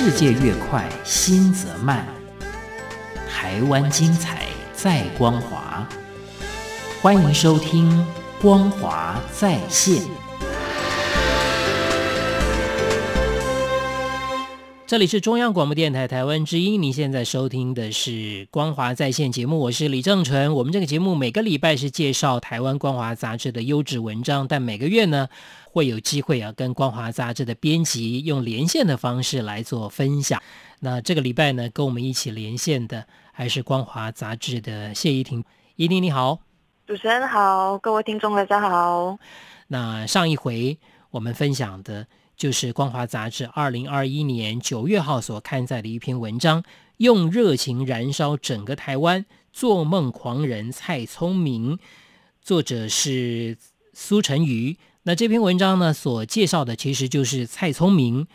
世界越快，心则慢。台湾精彩，在光华。欢迎收听《光华在线》。这里是中央广播电台台湾之音，您现在收听的是《光华在线》节目，我是李正淳。我们这个节目每个礼拜是介绍台湾光华杂志的优质文章，但每个月呢会有机会啊跟光华杂志的编辑用连线的方式来做分享。那这个礼拜呢跟我们一起连线的还是光华杂志的谢依婷，依婷你好，主持人好，各位听众大家好。那上一回我们分享的。就是《光华杂志》二零二一年九月号所刊载的一篇文章，用热情燃烧整个台湾，做梦狂人蔡聪明，作者是苏成瑜。那这篇文章呢，所介绍的其实就是蔡聪明，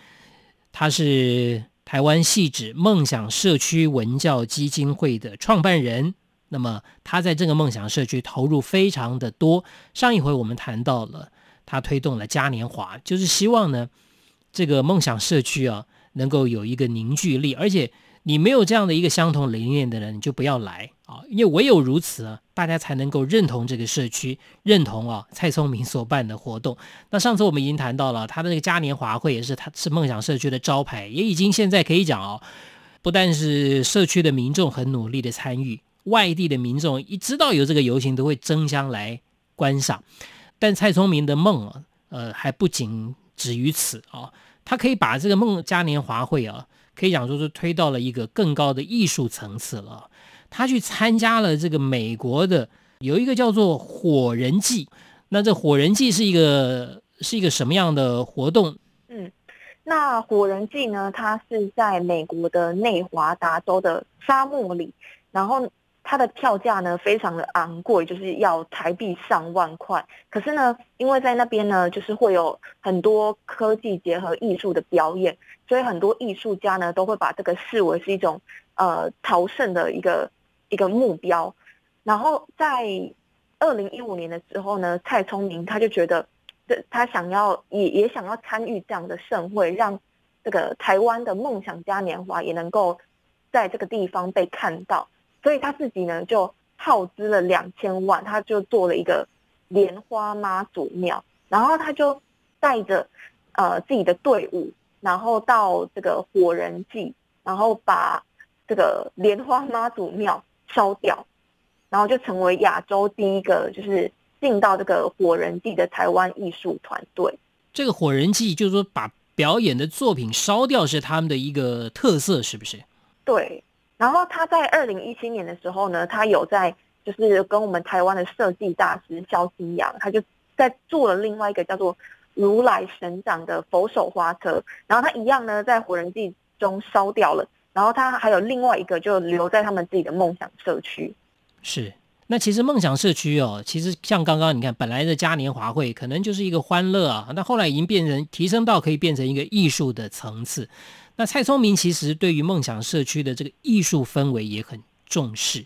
他是台湾汐止梦想社区文教基金会的创办人。那么他在这个梦想社区投入非常的多。上一回我们谈到了。他推动了嘉年华，就是希望呢，这个梦想社区啊，能够有一个凝聚力。而且你没有这样的一个相同理念的人，你就不要来啊，因为唯有如此啊，大家才能够认同这个社区，认同啊蔡聪明所办的活动。那上次我们已经谈到了他的这个嘉年华会，也是他是梦想社区的招牌，也已经现在可以讲哦，不但是社区的民众很努力的参与，外地的民众一知道有这个游行，都会争相来观赏。但蔡聪明的梦啊，呃，还不仅止于此啊，他可以把这个梦嘉年华会啊，可以讲说是推到了一个更高的艺术层次了。他去参加了这个美国的有一个叫做火人祭，那这火人祭是一个是一个什么样的活动？嗯，那火人祭呢，它是在美国的内华达州的沙漠里，然后。它的票价呢，非常的昂贵，就是要台币上万块。可是呢，因为在那边呢，就是会有很多科技结合艺术的表演，所以很多艺术家呢都会把这个视为是一种呃朝圣的一个一个目标。然后在二零一五年的时候呢，蔡聪明他就觉得，这他想要也也想要参与这样的盛会，让这个台湾的梦想嘉年华也能够在这个地方被看到。所以他自己呢，就耗资了两千万，他就做了一个莲花妈祖庙，然后他就带着呃自己的队伍，然后到这个火人祭，然后把这个莲花妈祖庙烧掉，然后就成为亚洲第一个就是进到这个火人祭的台湾艺术团队。这个火人祭就是说把表演的作品烧掉是他们的一个特色，是不是？对。然后他在二零一七年的时候呢，他有在就是跟我们台湾的设计大师肖新阳，他就在做了另外一个叫做如来神掌的佛手花车，然后他一样呢在火人祭中烧掉了，然后他还有另外一个就留在他们自己的梦想社区。是，那其实梦想社区哦，其实像刚刚你看，本来的嘉年华会可能就是一个欢乐啊，那后来已经变成提升到可以变成一个艺术的层次。那蔡聪明其实对于梦想社区的这个艺术氛围也很重视，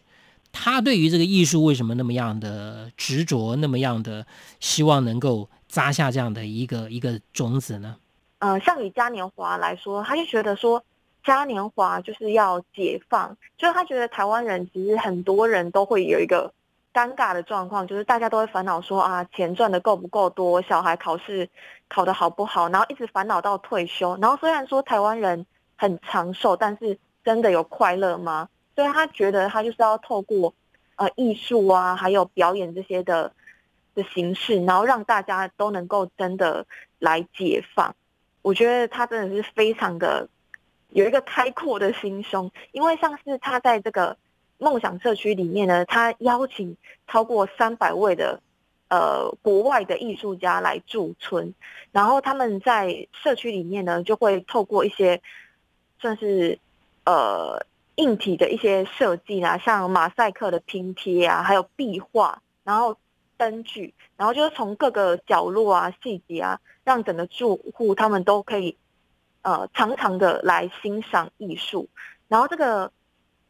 他对于这个艺术为什么那么样的执着，那么样的希望能够扎下这样的一个一个种子呢？呃，像以嘉年华来说，他就觉得说嘉年华就是要解放，就是他觉得台湾人其实很多人都会有一个。尴尬的状况就是大家都会烦恼说啊，钱赚的够不够多，小孩考试考得好不好，然后一直烦恼到退休。然后虽然说台湾人很长寿，但是真的有快乐吗？所以他觉得他就是要透过呃艺术啊，还有表演这些的的形式，然后让大家都能够真的来解放。我觉得他真的是非常的有一个开阔的心胸，因为像是他在这个。梦想社区里面呢，他邀请超过三百位的呃国外的艺术家来驻村，然后他们在社区里面呢，就会透过一些算是呃硬体的一些设计啊，像马赛克的拼贴啊，还有壁画，然后灯具，然后就是从各个角落啊、细节啊，让整个住户他们都可以呃常常的来欣赏艺术，然后这个。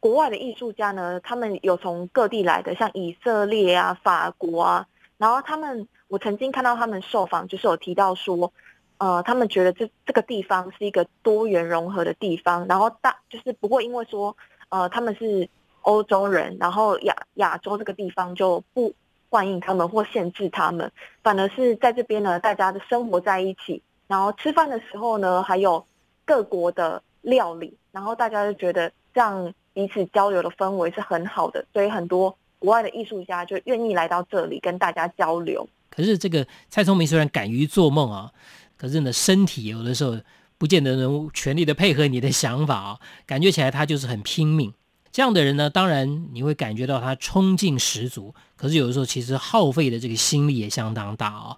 国外的艺术家呢，他们有从各地来的，像以色列啊、法国啊，然后他们，我曾经看到他们受访，就是有提到说，呃，他们觉得这这个地方是一个多元融合的地方，然后大就是不过因为说呃他们是欧洲人，然后亚亚洲这个地方就不欢迎他们或限制他们，反而是在这边呢，大家的生活在一起，然后吃饭的时候呢，还有各国的料理，然后大家就觉得这样彼此交流的氛围是很好的，所以很多国外的艺术家就愿意来到这里跟大家交流。可是这个蔡聪明虽然敢于做梦啊，可是呢，身体有的时候不见得能全力的配合你的想法啊，感觉起来他就是很拼命。这样的人呢，当然你会感觉到他冲劲十足，可是有的时候其实耗费的这个心力也相当大啊。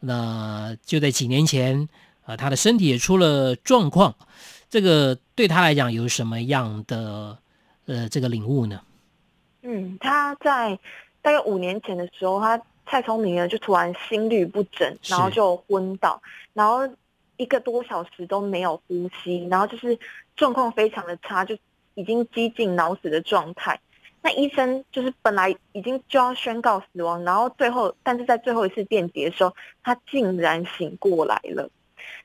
那就在几年前，呃，他的身体也出了状况，这个对他来讲有什么样的呃这个领悟呢？嗯，他在大概五年前的时候，他。太聪明了，就突然心律不整，然后就昏倒，然后一个多小时都没有呼吸，然后就是状况非常的差，就已经接近脑死的状态。那医生就是本来已经就要宣告死亡，然后最后，但是在最后一次电击的时候，他竟然醒过来了。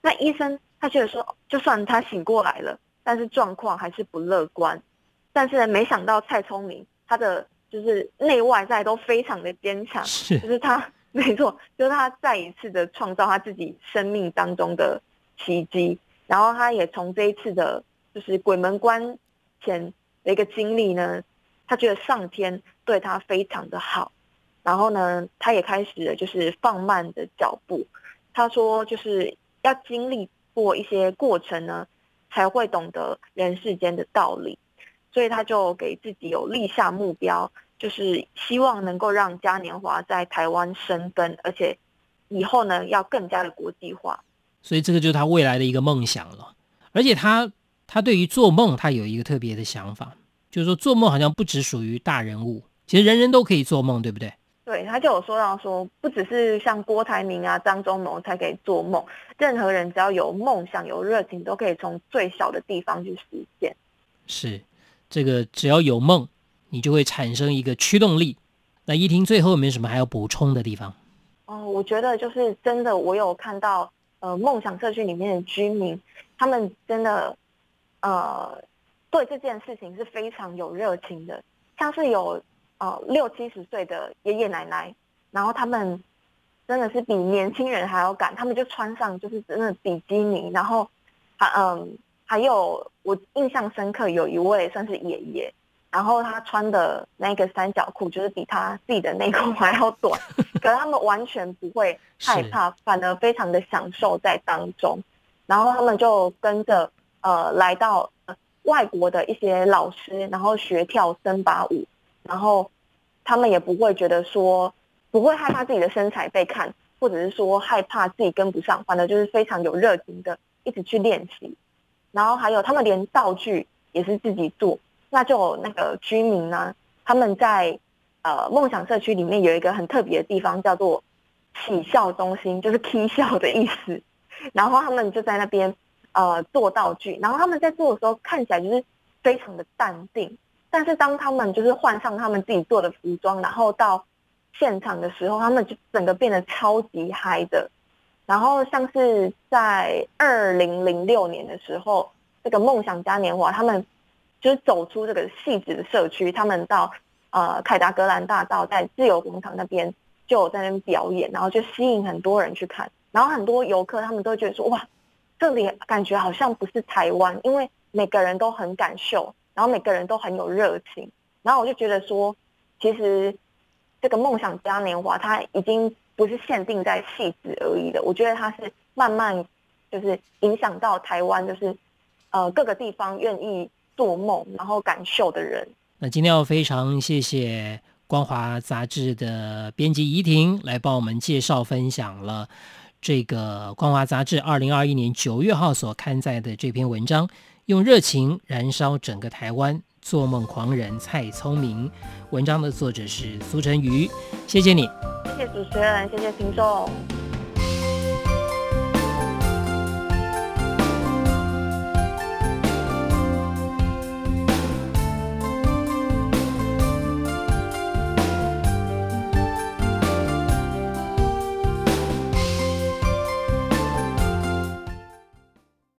那医生他觉得说，就算他醒过来了，但是状况还是不乐观。但是没想到蔡聪明他的。就是内外在都非常的坚强，是，就是他没错，就是他再一次的创造他自己生命当中的奇迹，然后他也从这一次的，就是鬼门关前的一个经历呢，他觉得上天对他非常的好，然后呢，他也开始了就是放慢的脚步，他说就是要经历过一些过程呢，才会懂得人世间的道理。所以他就给自己有立下目标，就是希望能够让嘉年华在台湾生根，而且以后呢要更加的国际化。所以这个就是他未来的一个梦想了。而且他他对于做梦，他有一个特别的想法，就是说做梦好像不只属于大人物，其实人人都可以做梦，对不对？对，他就有说到说，不只是像郭台铭啊、张忠谋才可以做梦，任何人只要有梦想、有热情，都可以从最小的地方去实现。是。这个只要有梦，你就会产生一个驱动力。那依婷最后有没有什么还要补充的地方？哦，我觉得就是真的，我有看到呃梦想社区里面的居民，他们真的呃对这件事情是非常有热情的。像是有呃六七十岁的爷爷奶奶，然后他们真的是比年轻人还要赶，他们就穿上就是真的比基尼，然后还嗯。还有我印象深刻，有一位算是爷爷，然后他穿的那个三角裤就是比他自己的内裤 还要短，可是他们完全不会 害怕，反而非常的享受在当中。然后他们就跟着呃来到外国的一些老师，然后学跳森巴舞，然后他们也不会觉得说不会害怕自己的身材被看，或者是说害怕自己跟不上，反正就是非常有热情的一直去练习。然后还有，他们连道具也是自己做。那就那个居民呢，他们在呃梦想社区里面有一个很特别的地方，叫做起笑中心，就是 k 笑的意思。然后他们就在那边呃做道具，然后他们在做的时候看起来就是非常的淡定。但是当他们就是换上他们自己做的服装，然后到现场的时候，他们就整个变得超级嗨的。然后像是在二零零六年的时候，这个梦想嘉年华，他们就是走出这个汐止的社区，他们到呃凯达格兰大道，在自由广场那边就有在那边表演，然后就吸引很多人去看。然后很多游客他们都觉得说，哇，这里感觉好像不是台湾，因为每个人都很敢秀，然后每个人都很有热情。然后我就觉得说，其实这个梦想嘉年华它已经。不是限定在戏子而已的，我觉得它是慢慢就是影响到台湾，就是呃各个地方愿意做梦然后敢秀的人。那今天要非常谢谢光华杂志的编辑怡婷来帮我们介绍分享了这个光华杂志二零二一年九月号所刊载的这篇文章，用热情燃烧整个台湾。做梦狂人蔡聪明，文章的作者是苏晨瑜，谢谢你，谢谢主持人，谢谢听众。